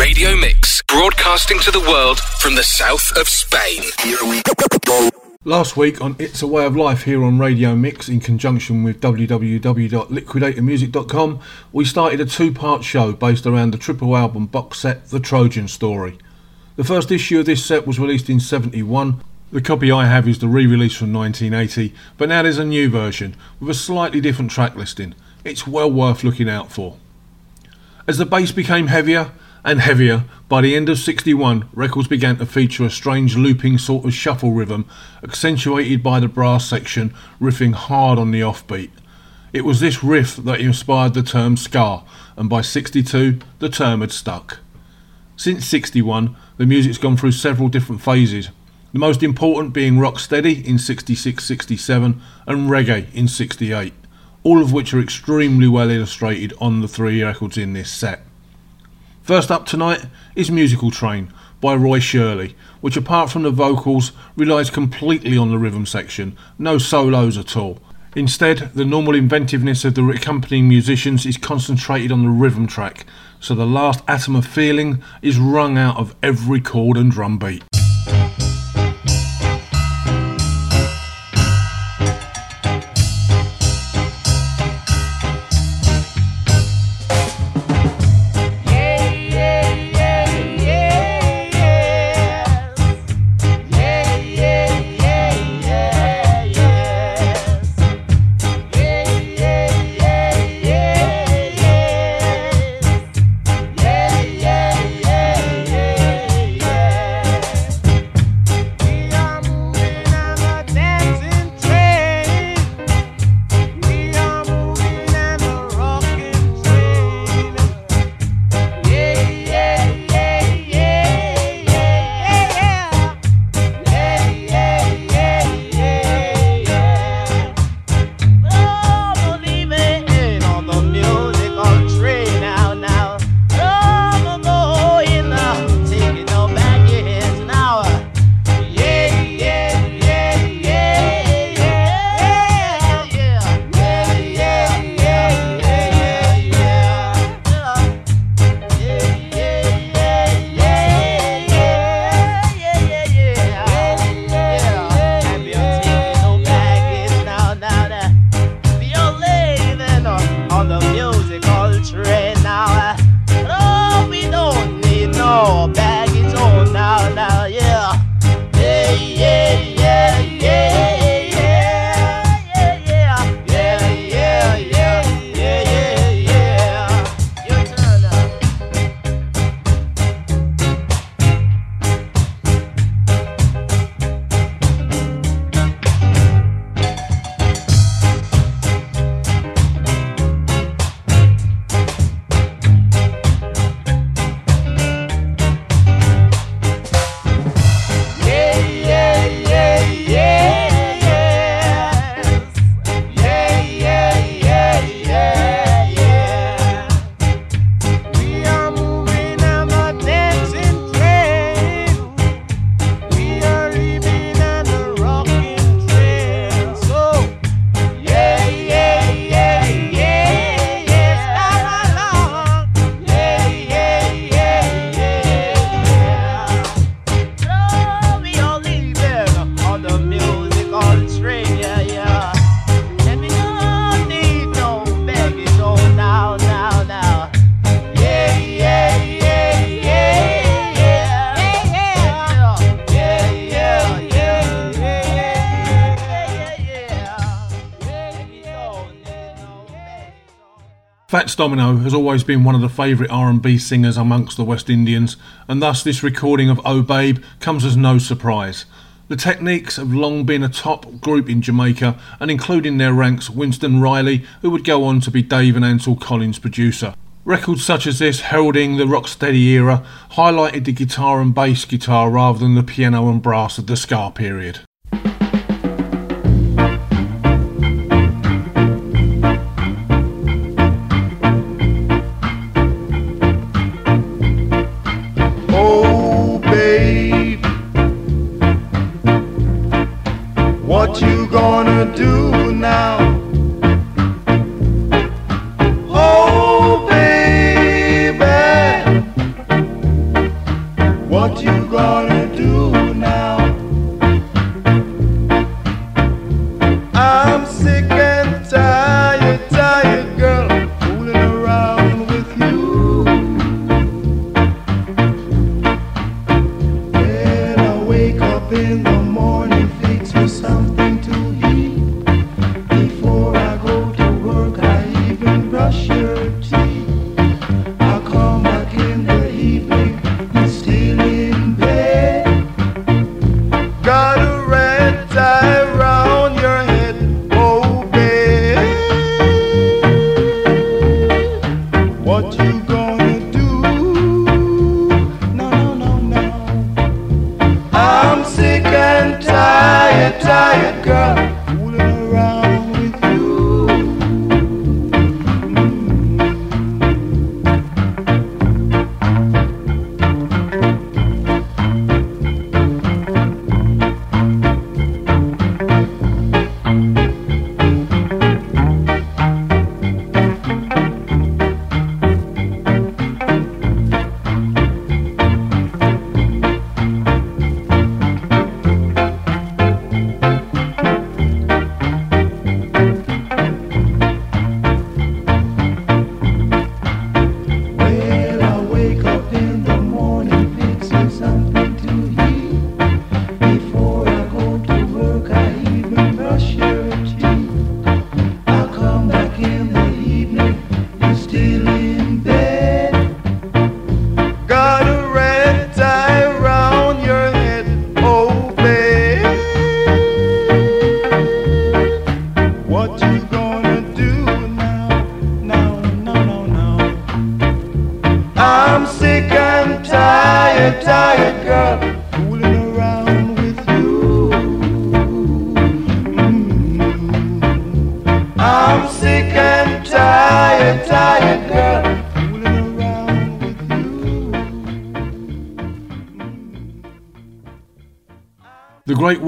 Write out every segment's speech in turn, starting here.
Radio Mix, broadcasting to the world from the south of Spain. Last week on It's a Way of Life here on Radio Mix, in conjunction with www.liquidatormusic.com, we started a two part show based around the triple album box set The Trojan Story. The first issue of this set was released in 71. The copy I have is the re release from 1980, but now there's a new version with a slightly different track listing. It's well worth looking out for. As the bass became heavier, and heavier, by the end of 61, records began to feature a strange looping sort of shuffle rhythm, accentuated by the brass section riffing hard on the offbeat. It was this riff that inspired the term ska, and by 62, the term had stuck. Since 61, the music's gone through several different phases, the most important being rocksteady in 66 67 and reggae in 68, all of which are extremely well illustrated on the three records in this set. First up tonight is Musical Train by Roy Shirley, which apart from the vocals relies completely on the rhythm section, no solos at all. Instead, the normal inventiveness of the accompanying musicians is concentrated on the rhythm track, so the last atom of feeling is wrung out of every chord and drum beat. Domino has always been one of the favourite R&B singers amongst the West Indians, and thus this recording of Oh Babe comes as no surprise. The Techniques have long been a top group in Jamaica, and including their ranks Winston Riley, who would go on to be Dave and Ansell Collins' producer. Records such as this, heralding the rocksteady era, highlighted the guitar and bass guitar rather than the piano and brass of the ska period.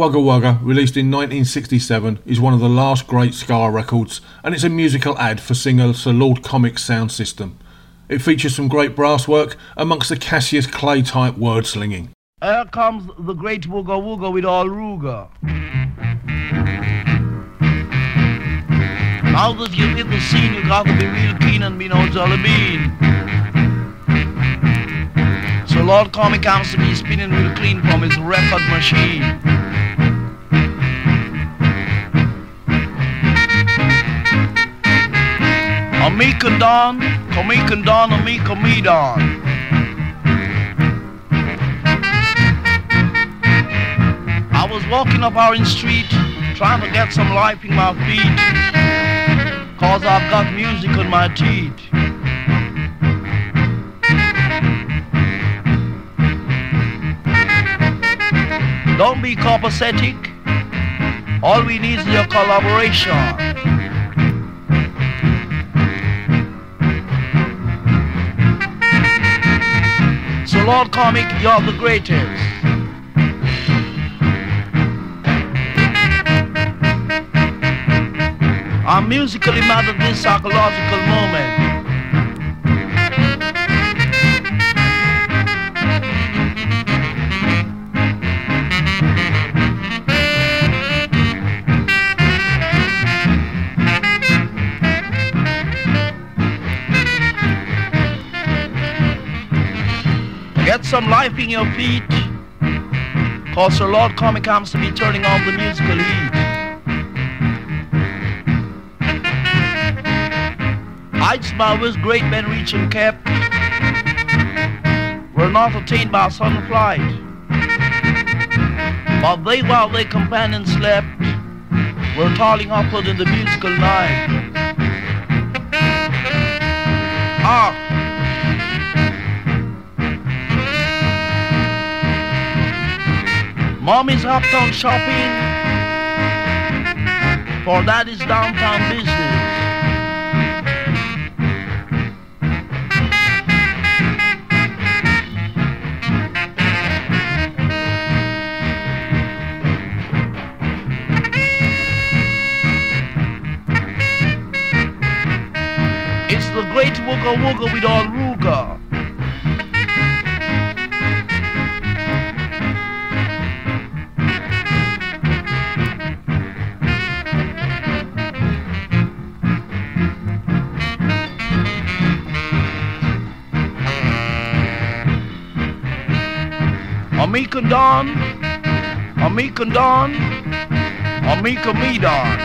Wugga Wugga, released in 1967, is one of the last great ska records, and it's a musical ad for singer Sir Lord Comic's sound system. It features some great brass work amongst the Cassius Clay type word slinging. Here comes the great Wooga Wooga with all Ruga. Now that you've hit the scene, you gotta be real keen and be no jolly bean. So Lord Comic comes to be spinning real clean from his record machine. Amik and Don, Comic and Don, Amik and me Don. I was walking up Orange Street trying to get some life in my feet cause I've got music on my teeth. Don't be copacetic. All we need is your collaboration. Lord Comic, you're the greatest. I'm musically mad at this psychological moment. Some life in your feet. Cause the Lord Comic comes to be turning on the musical heat. Heights by which great men reaching kept were not attained by sudden flight. But they, while their companions slept, were toiling upward in the musical night. Ah, Mommy's uptown shopping, for is downtown business. It's the great Wooga Wooga with all Amik and Don, and Don, me Don.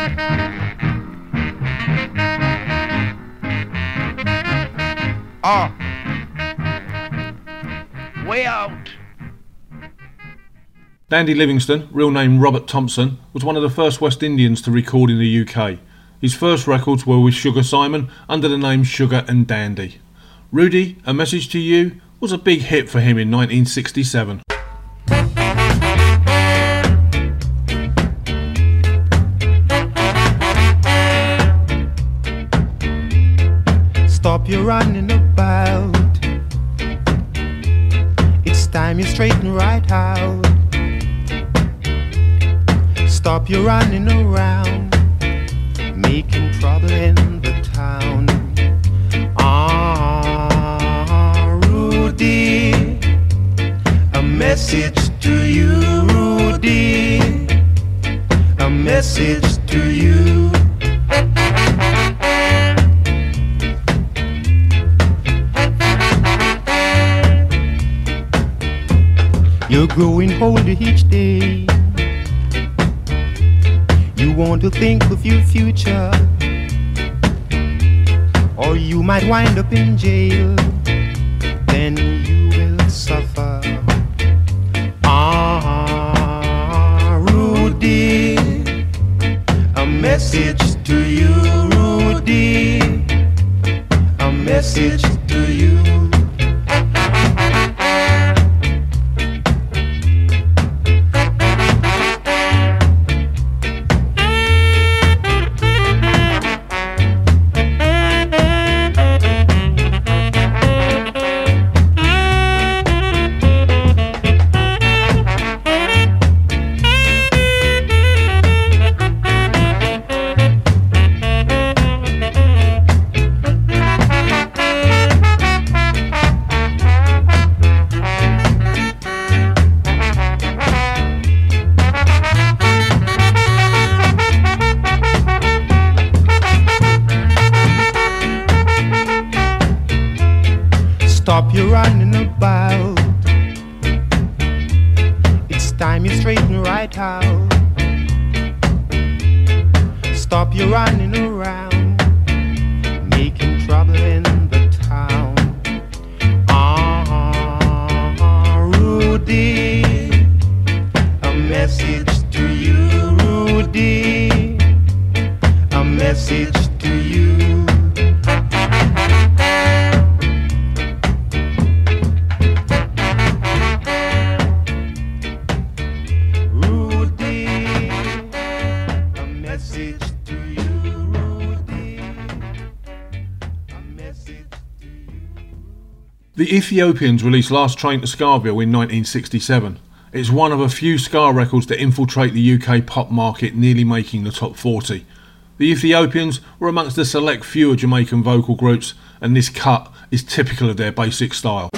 Ah. Way out. Dandy Livingstone, real name Robert Thompson, was one of the first West Indians to record in the UK. His first records were with Sugar Simon under the name Sugar and Dandy. Rudy, A Message to You was a big hit for him in 1967. Stop your running about. It's time you straighten right out. Stop your running around, making trouble in message to you, Rudy, a message to you. You're growing older each day. You want to think of your future, or you might wind up in jail. The Ethiopians released Last Train to Skaville in 1967. It's one of a few ska records to infiltrate the UK pop market, nearly making the top 40. The Ethiopians were amongst the select few Jamaican vocal groups, and this cut is typical of their basic style.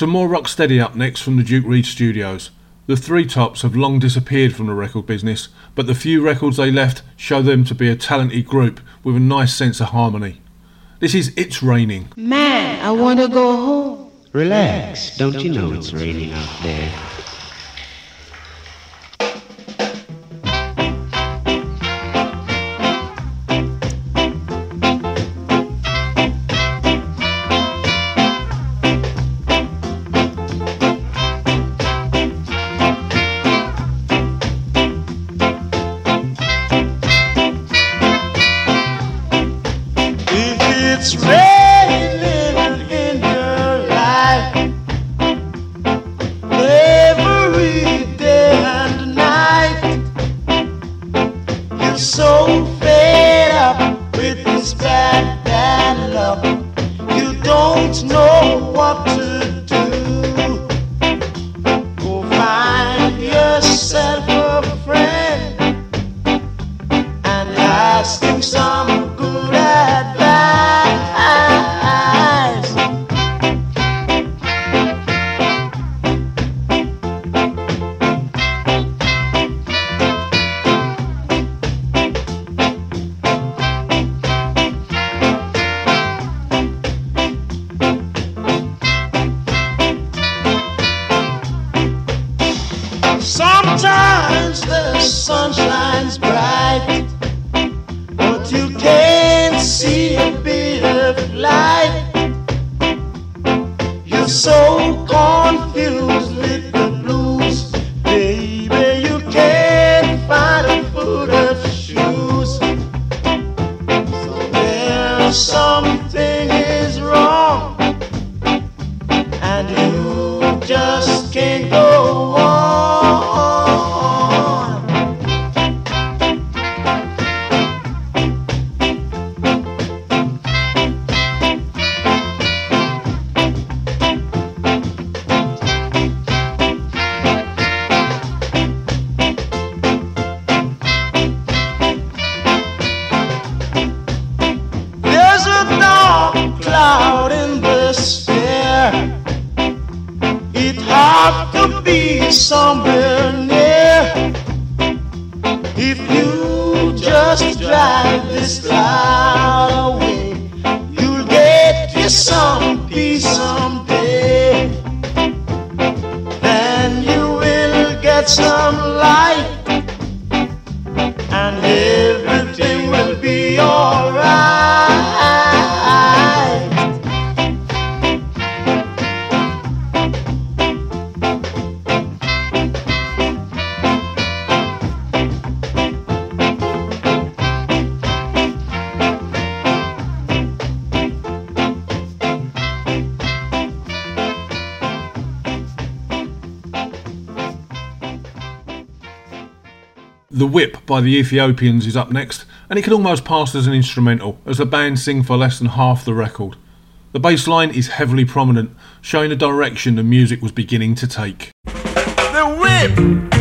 Some more rocksteady up next from the Duke Reid studios. The Three Tops have long disappeared from the record business, but the few records they left show them to be a talented group with a nice sense of harmony. This is It's Raining. Man, I want to go home. Relax. Don't you know it's raining out there? Know what to The Whip by the Ethiopians is up next, and it can almost pass as an instrumental, as the band sing for less than half the record. The bass line is heavily prominent, showing the direction the music was beginning to take. The whip.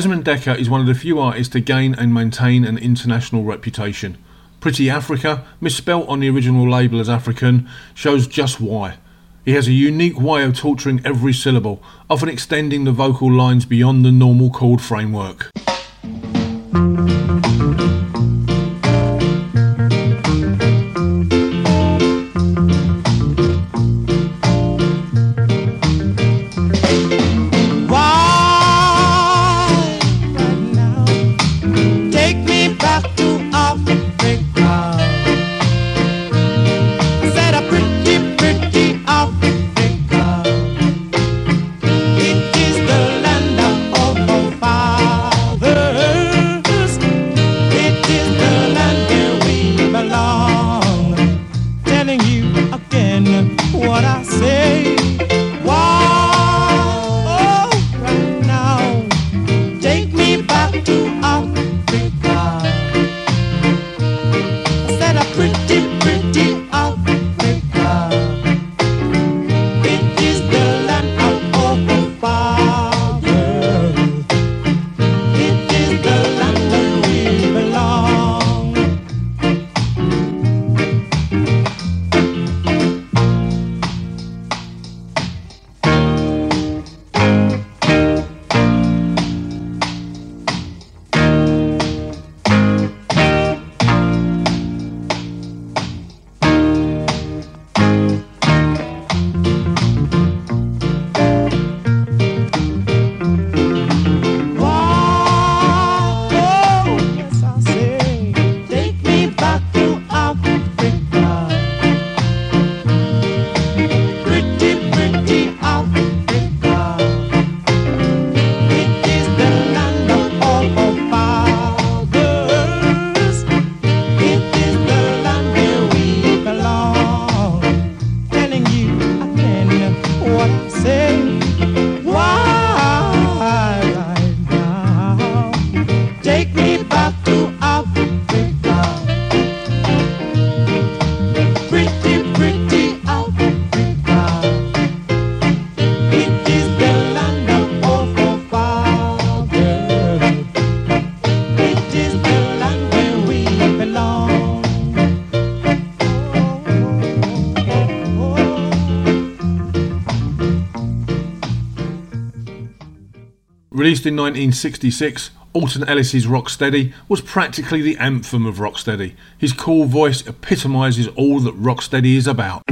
Desmond Dekker is one of the few artists to gain and maintain an international reputation. Pretty Africa, misspelt on the original label as African, shows just why. He has a unique way of torturing every syllable, often extending the vocal lines beyond the normal chord framework. Released in 1966, Alton Ellis's Rocksteady was practically the anthem of Rocksteady. His cool voice epitomises all that Rocksteady is about.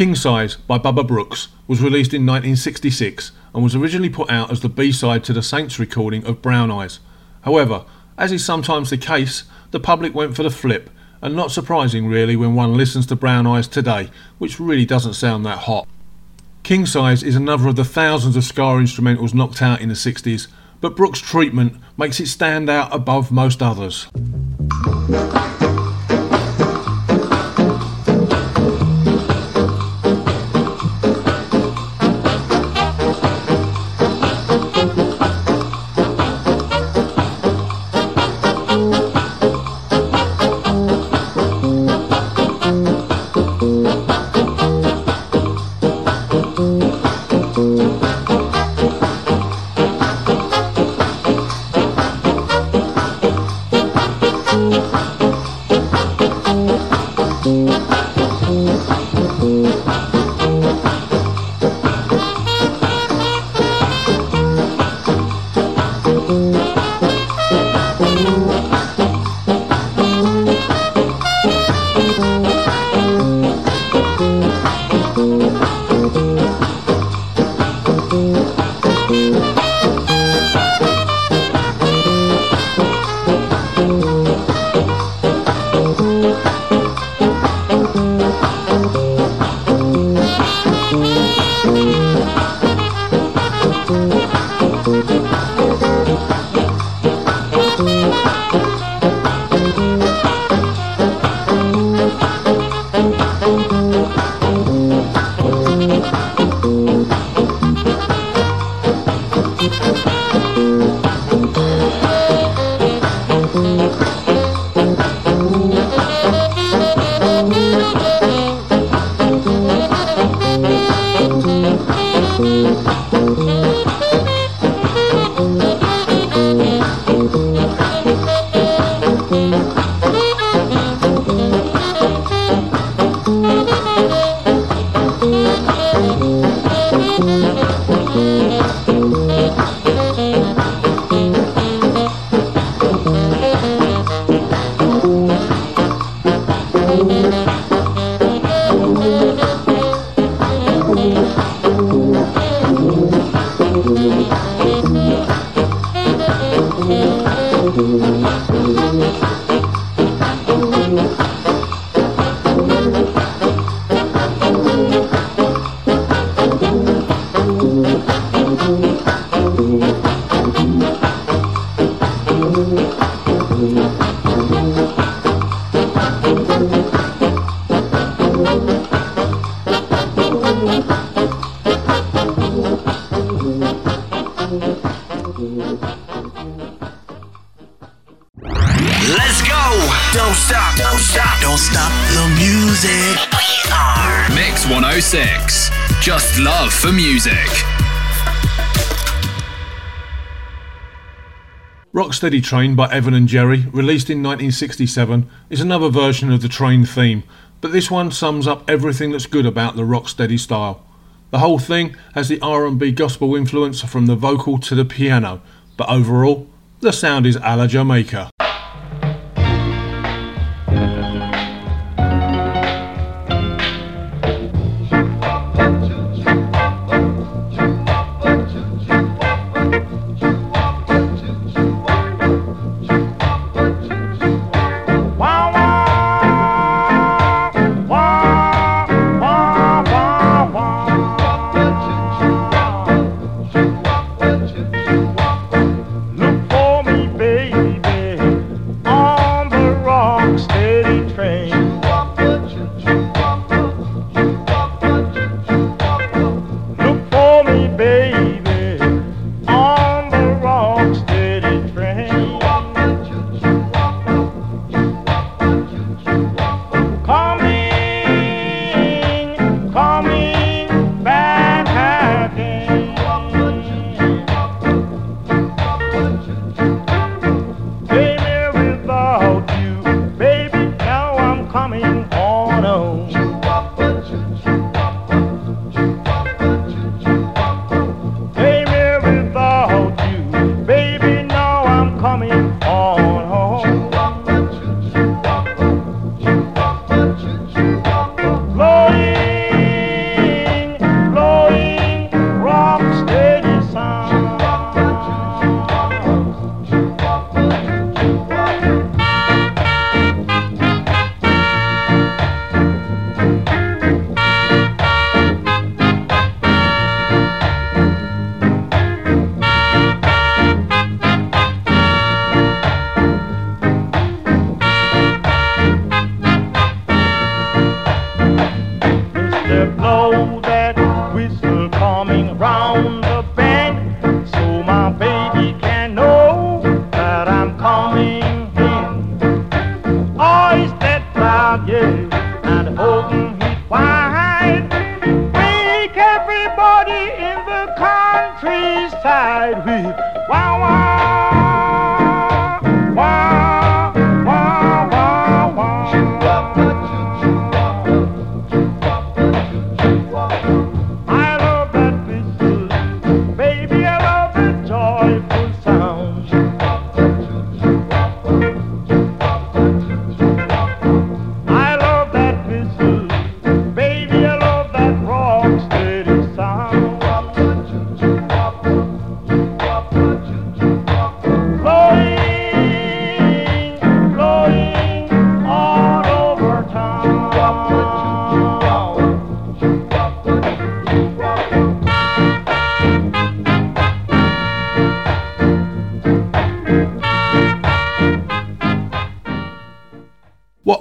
King Size by Baba Brooks was released in 1966 and was originally put out as the B-side to the Saints recording of Brown Eyes. However, as is sometimes the case, the public went for the flip, and not surprising really when one listens to Brown Eyes today, which really doesn't sound that hot. King Size is another of the thousands of ska instrumentals knocked out in the 60s, but Brooks' treatment makes it stand out above most others. Música Rocksteady Train by Evan and Jerry, released in 1967, is another version of the train theme, but this one sums up everything that's good about the Rocksteady style. The whole thing has the R&B gospel influence from the vocal to the piano, but overall, the sound is a la Jamaica.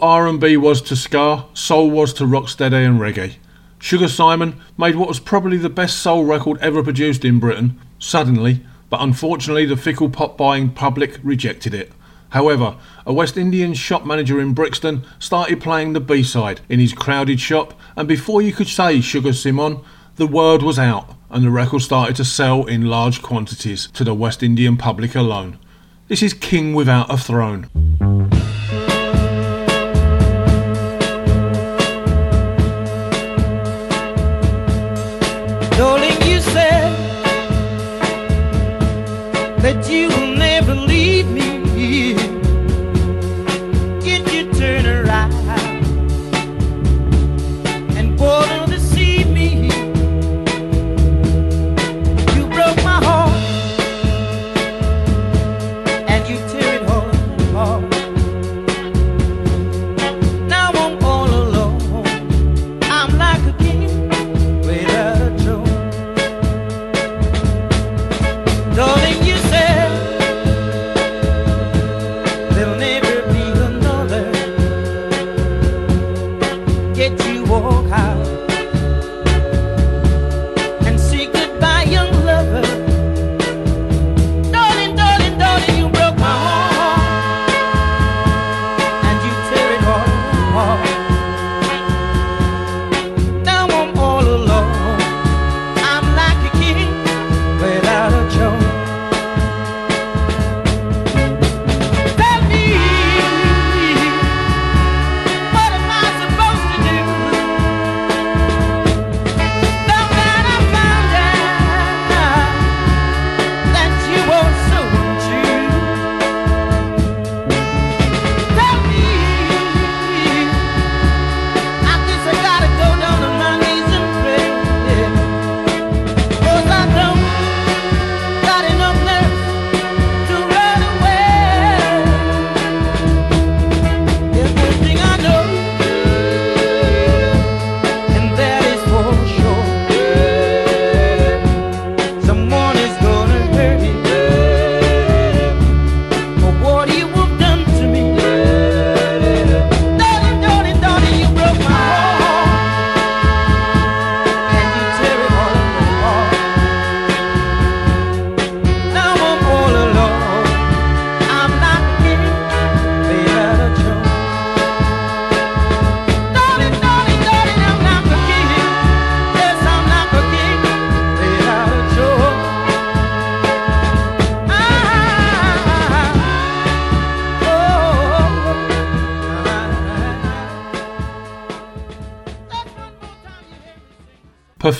R&B was to ska, soul was to rocksteady and reggae. Sugar Simone made what was probably the best soul record ever produced in Britain, suddenly, but unfortunately the fickle pop buying public rejected it. However, a West Indian shop manager in Brixton started playing the B-side in his crowded shop and before you could say Sugar Simone, the word was out and the record started to sell in large quantities to the West Indian public alone. This is King Without a Throne. That you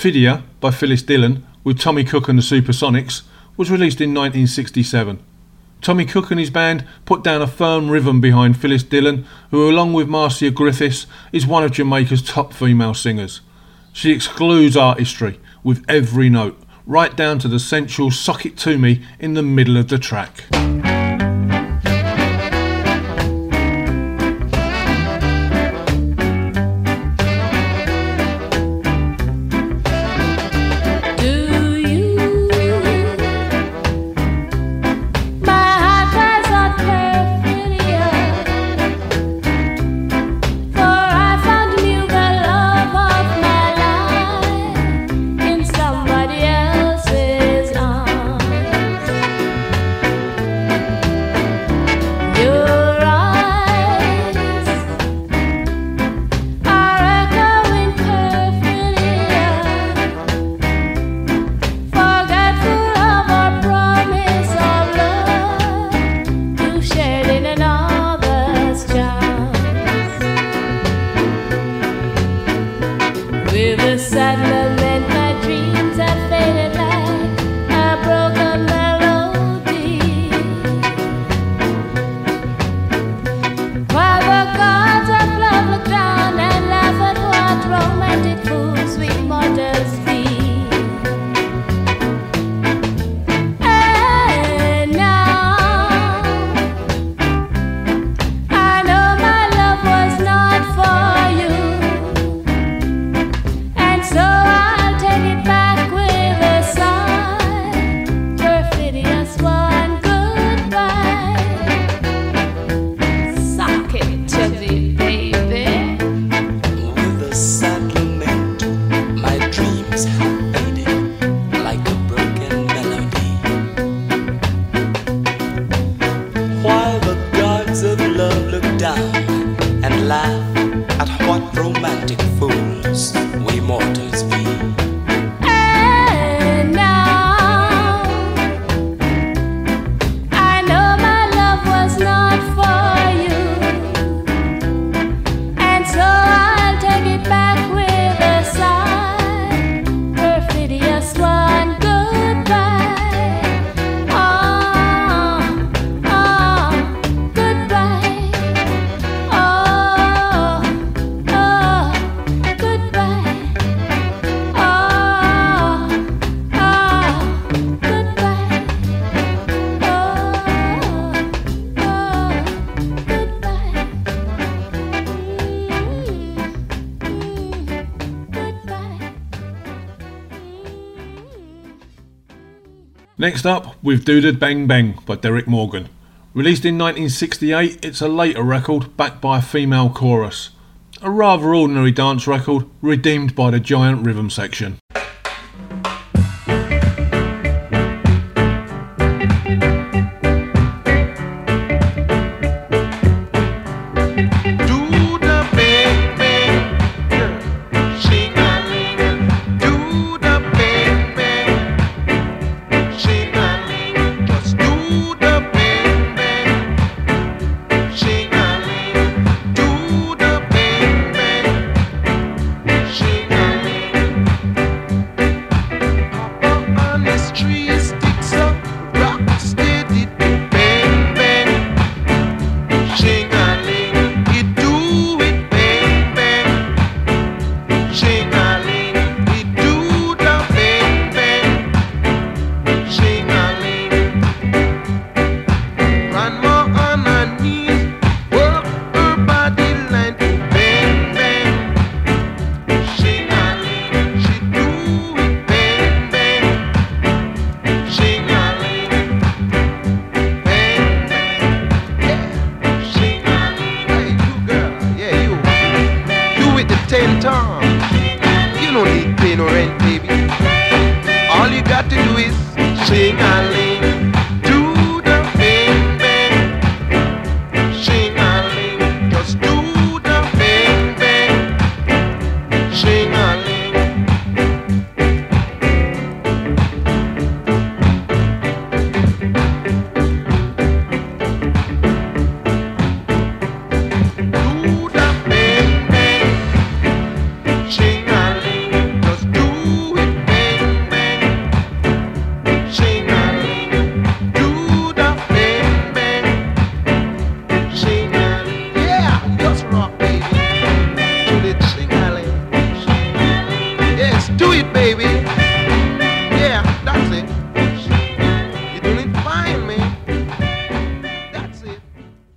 Perfidia by Phyllis Dillon with Tommy McCook and the Supersonics was released in 1967. Tommy McCook and his band put down a firm rhythm behind Phyllis Dillon, who, along with Marcia Griffiths, is one of Jamaica's top female singers. She excludes artistry with every note, right down to the sensual sock it to me in the middle of the track. Next up, we've Do the Beng Beng by Derrick Morgan. Released in 1968, it's a later record backed by a female chorus. A rather ordinary dance record, redeemed by the giant rhythm section.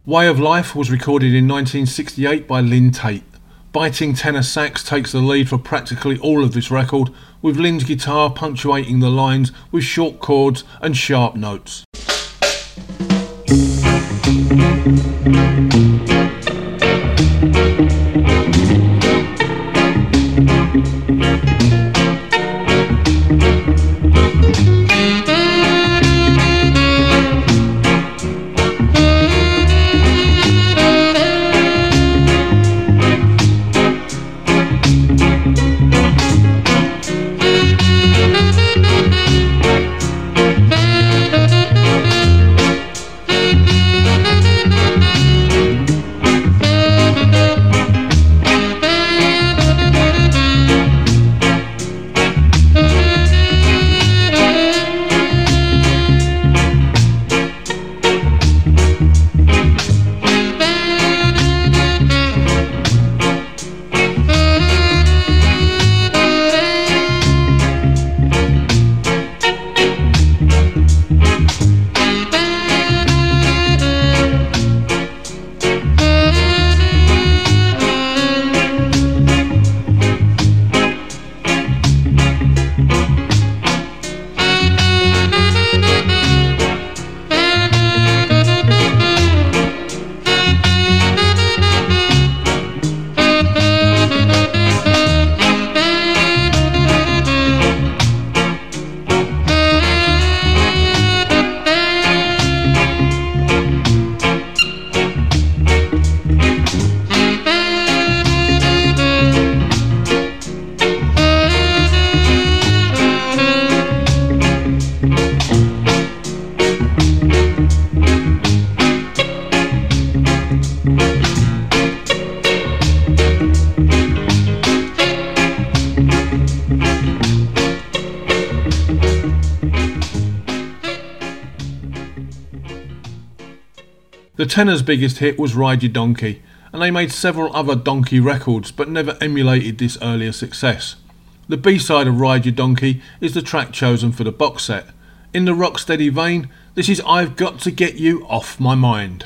Way of Life was recorded in 1968 by Lynn Taitt. Biting tenor sax takes the lead for practically all of this record, with Lynn's guitar punctuating the lines with short chords and sharp notes. The Tennors biggest hit was Ride Your Donkey, and they made several other donkey records but never emulated this earlier success. The B side of Ride Your Donkey is the track chosen for the box set. In the rocksteady vein, this is I've Got to Get You Off My Mind.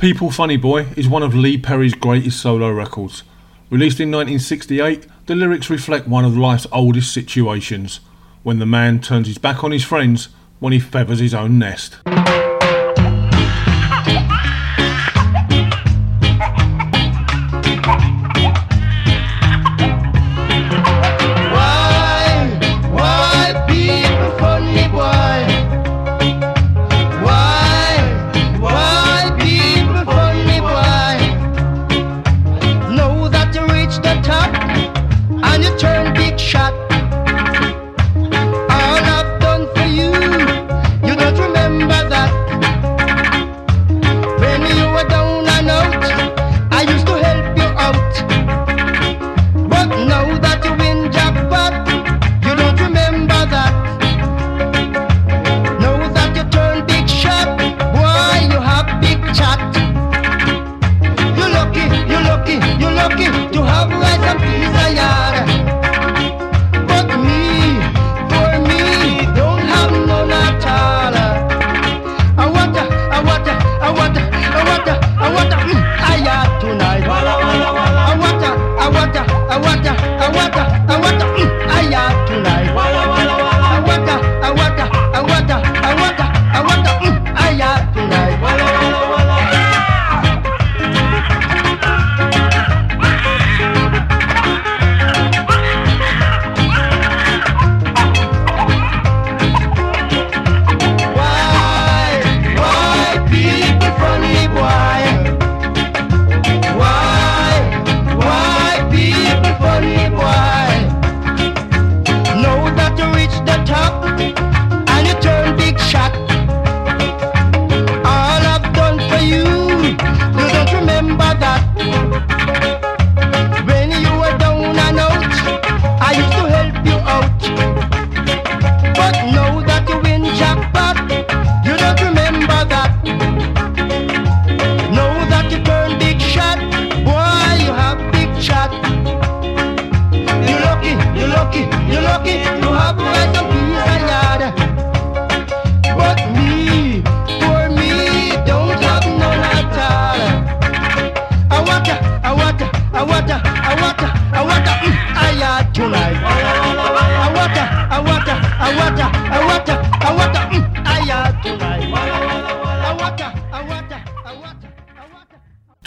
People Funny Boy is one of Lee Perry's greatest solo records. Released in 1968, the lyrics reflect one of life's oldest situations when the man turns his back on his friends when he feathers his own nest.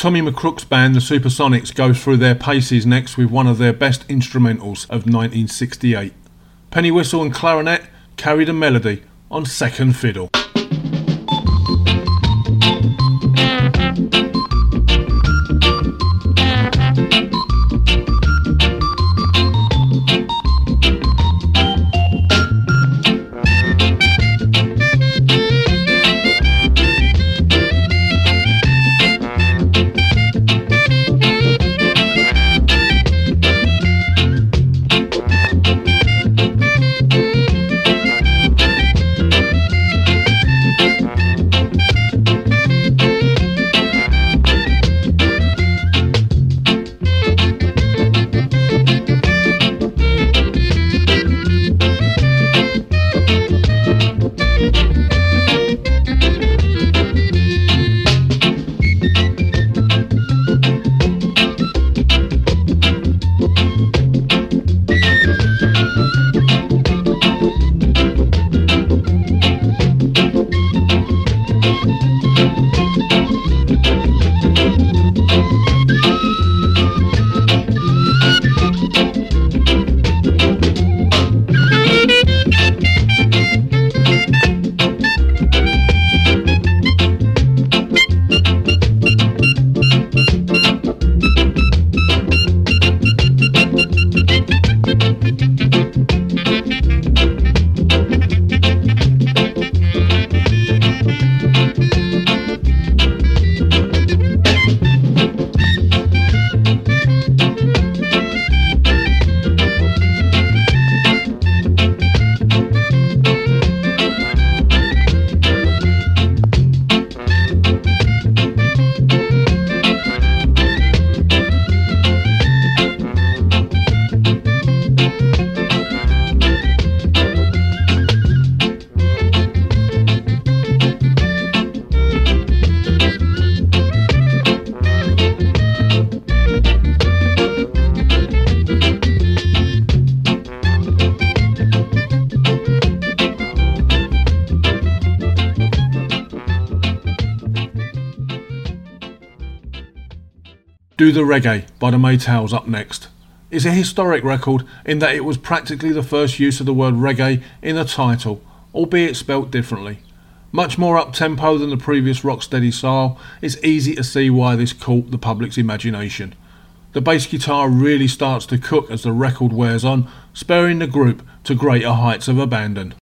Tommy McCook's band, the Supersonics, go through their paces next with one of their best instrumentals of 1968. Penny whistle and clarinet carry the melody on second fiddle. The Reggae by the Maytals up next. It's a historic record in that it was practically the first use of the word reggae in a title, albeit spelt differently. Much more up tempo than the previous rocksteady style, it's easy to see why this caught the public's imagination. The bass guitar really starts to cook as the record wears on, spurring the group to greater heights of abandon.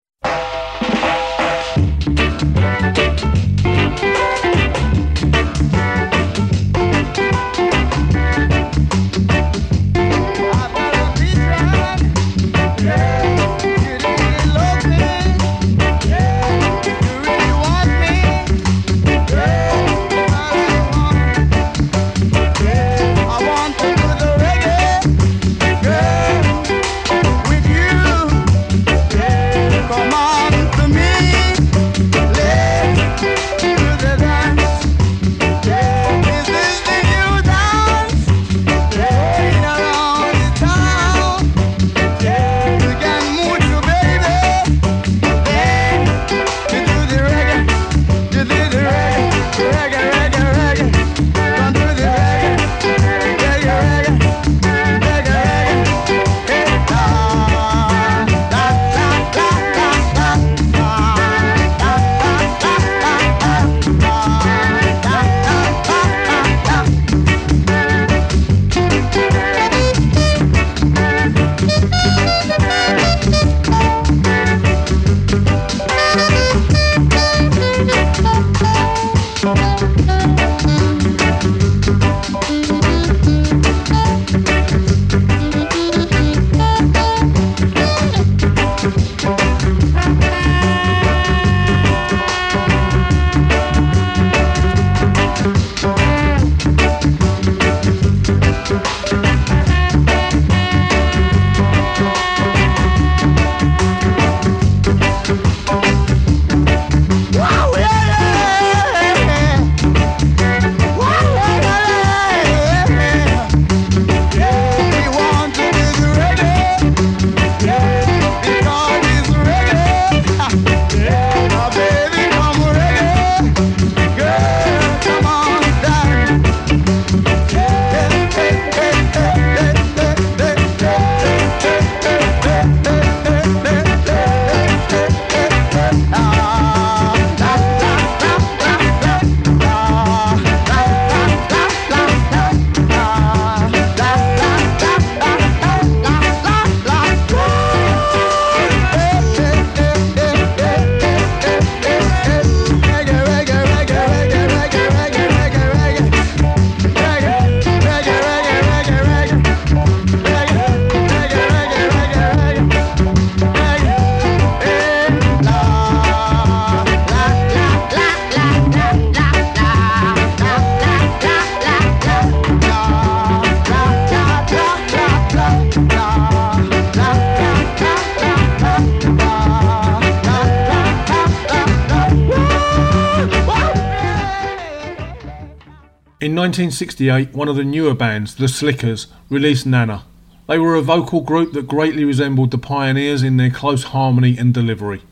1968, one of the newer bands, the Slickers, released Nana. They were a vocal group that greatly resembled the Pioneers in their close harmony and delivery.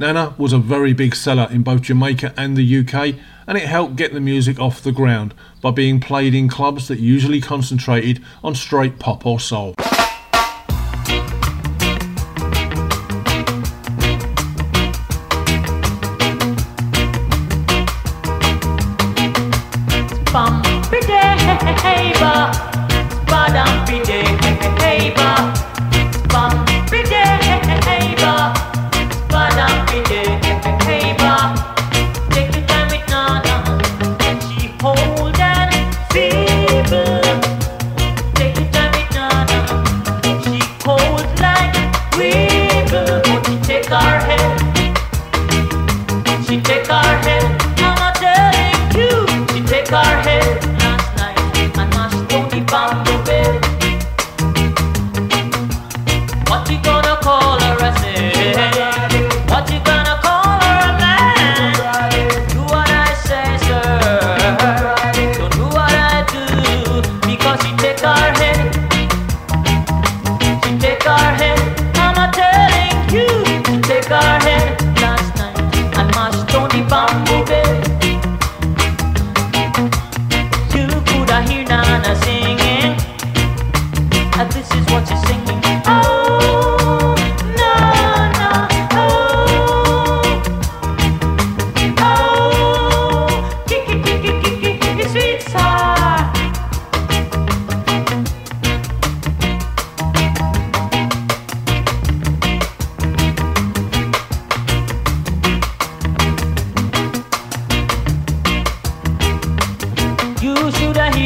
Nana was a very big seller in both Jamaica and the UK, and it helped get the music off the ground by being played in clubs that usually concentrated on straight pop or soul.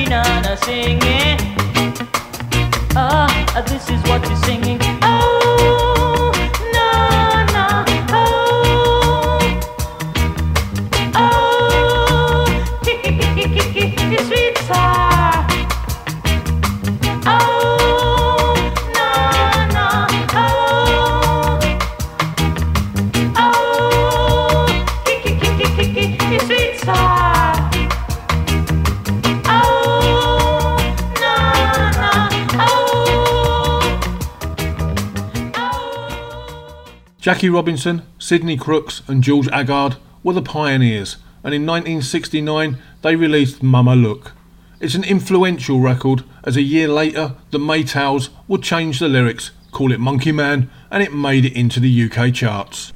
Heard Nana singing. Ah, this is what you're singing. Jackie Robinson, Sidney Crooks, and George Agard were the pioneers, and in 1969 they released Mama Look. It's an influential record, as a year later the Maytals would change the lyrics, call it Monkey Man, and it made it into the UK charts.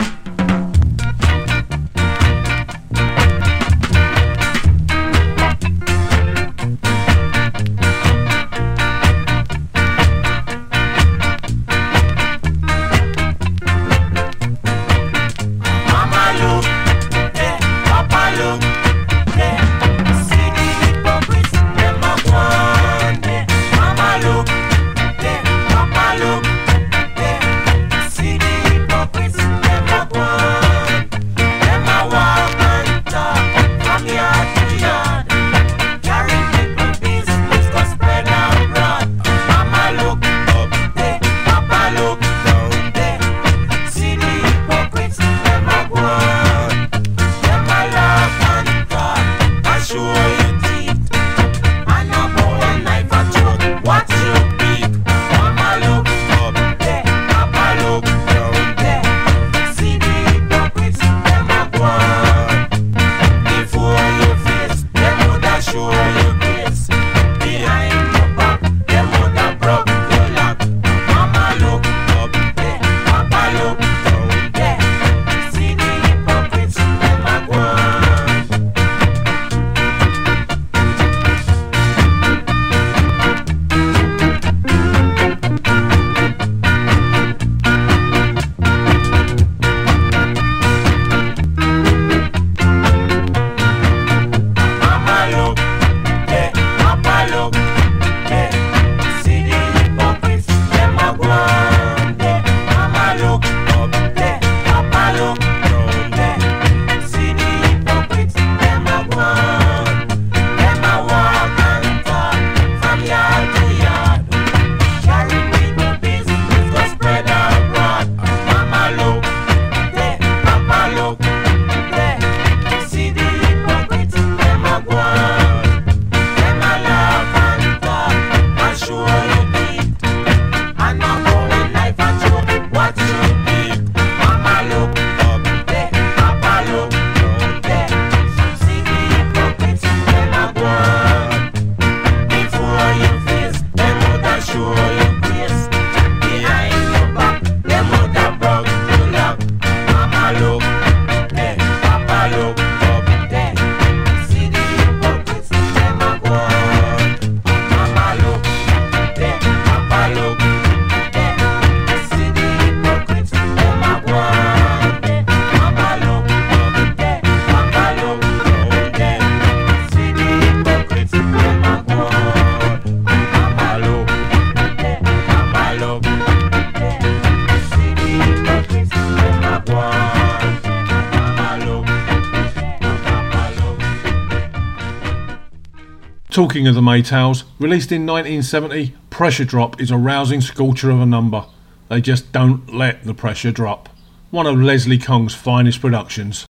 Talking of the Maytals, released in 1970, Pressure Drop is a rousing sculpture of a number. They just don't let the pressure drop. One of Leslie Kong's finest productions.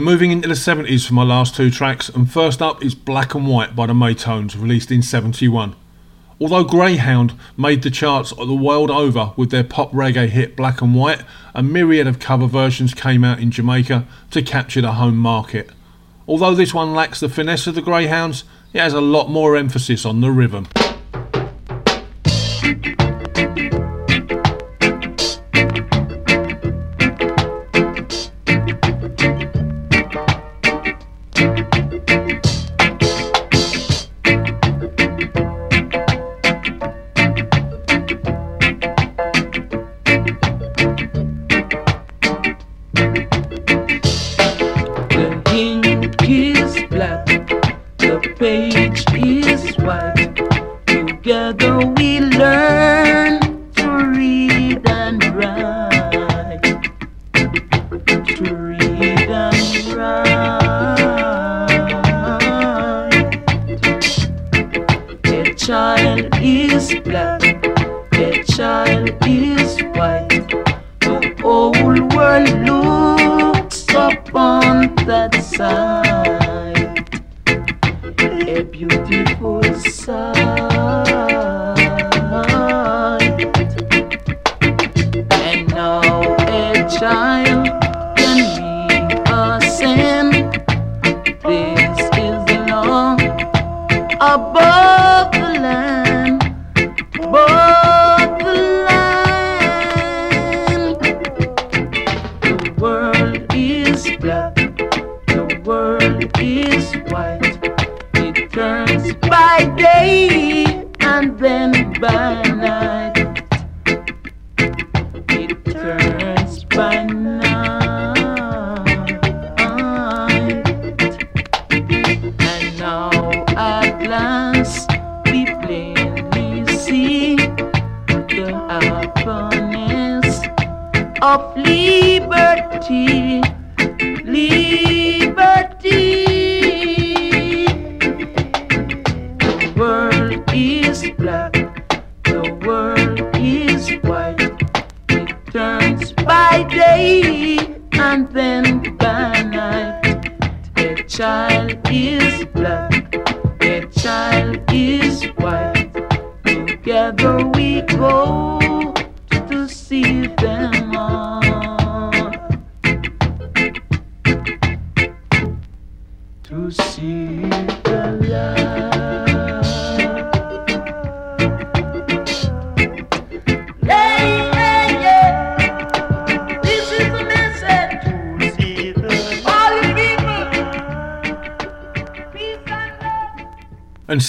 We're moving into the 70s for my last two tracks, and first up is Black and White by the Maytones, released in 71. Although Greyhound made the charts the world over with their pop reggae hit Black and White, a myriad of cover versions came out in Jamaica to capture the home market. Although this one lacks the finesse of the Greyhounds, it has a lot more emphasis on the rhythm.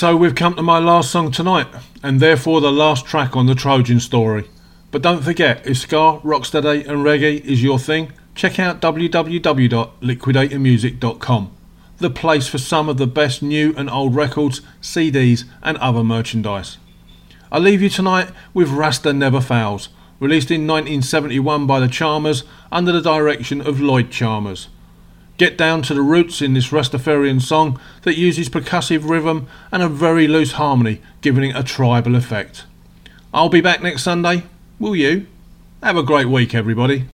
So we've come to my last song tonight, and therefore the last track on the Trojan story. But don't forget, if ska, rocksteady, and reggae is your thing, check out www.liquidatormusic.com, the place for some of the best new and old records, CDs, and other merchandise. I leave you tonight with Rasta Never Fails, released in 1971 by the Charmers under the direction of Lloyd Charmers. Get down to the roots in this Rastafarian song that uses percussive rhythm and a very loose harmony, giving it a tribal effect. I'll be back next Sunday. Will you? Have a great week, everybody.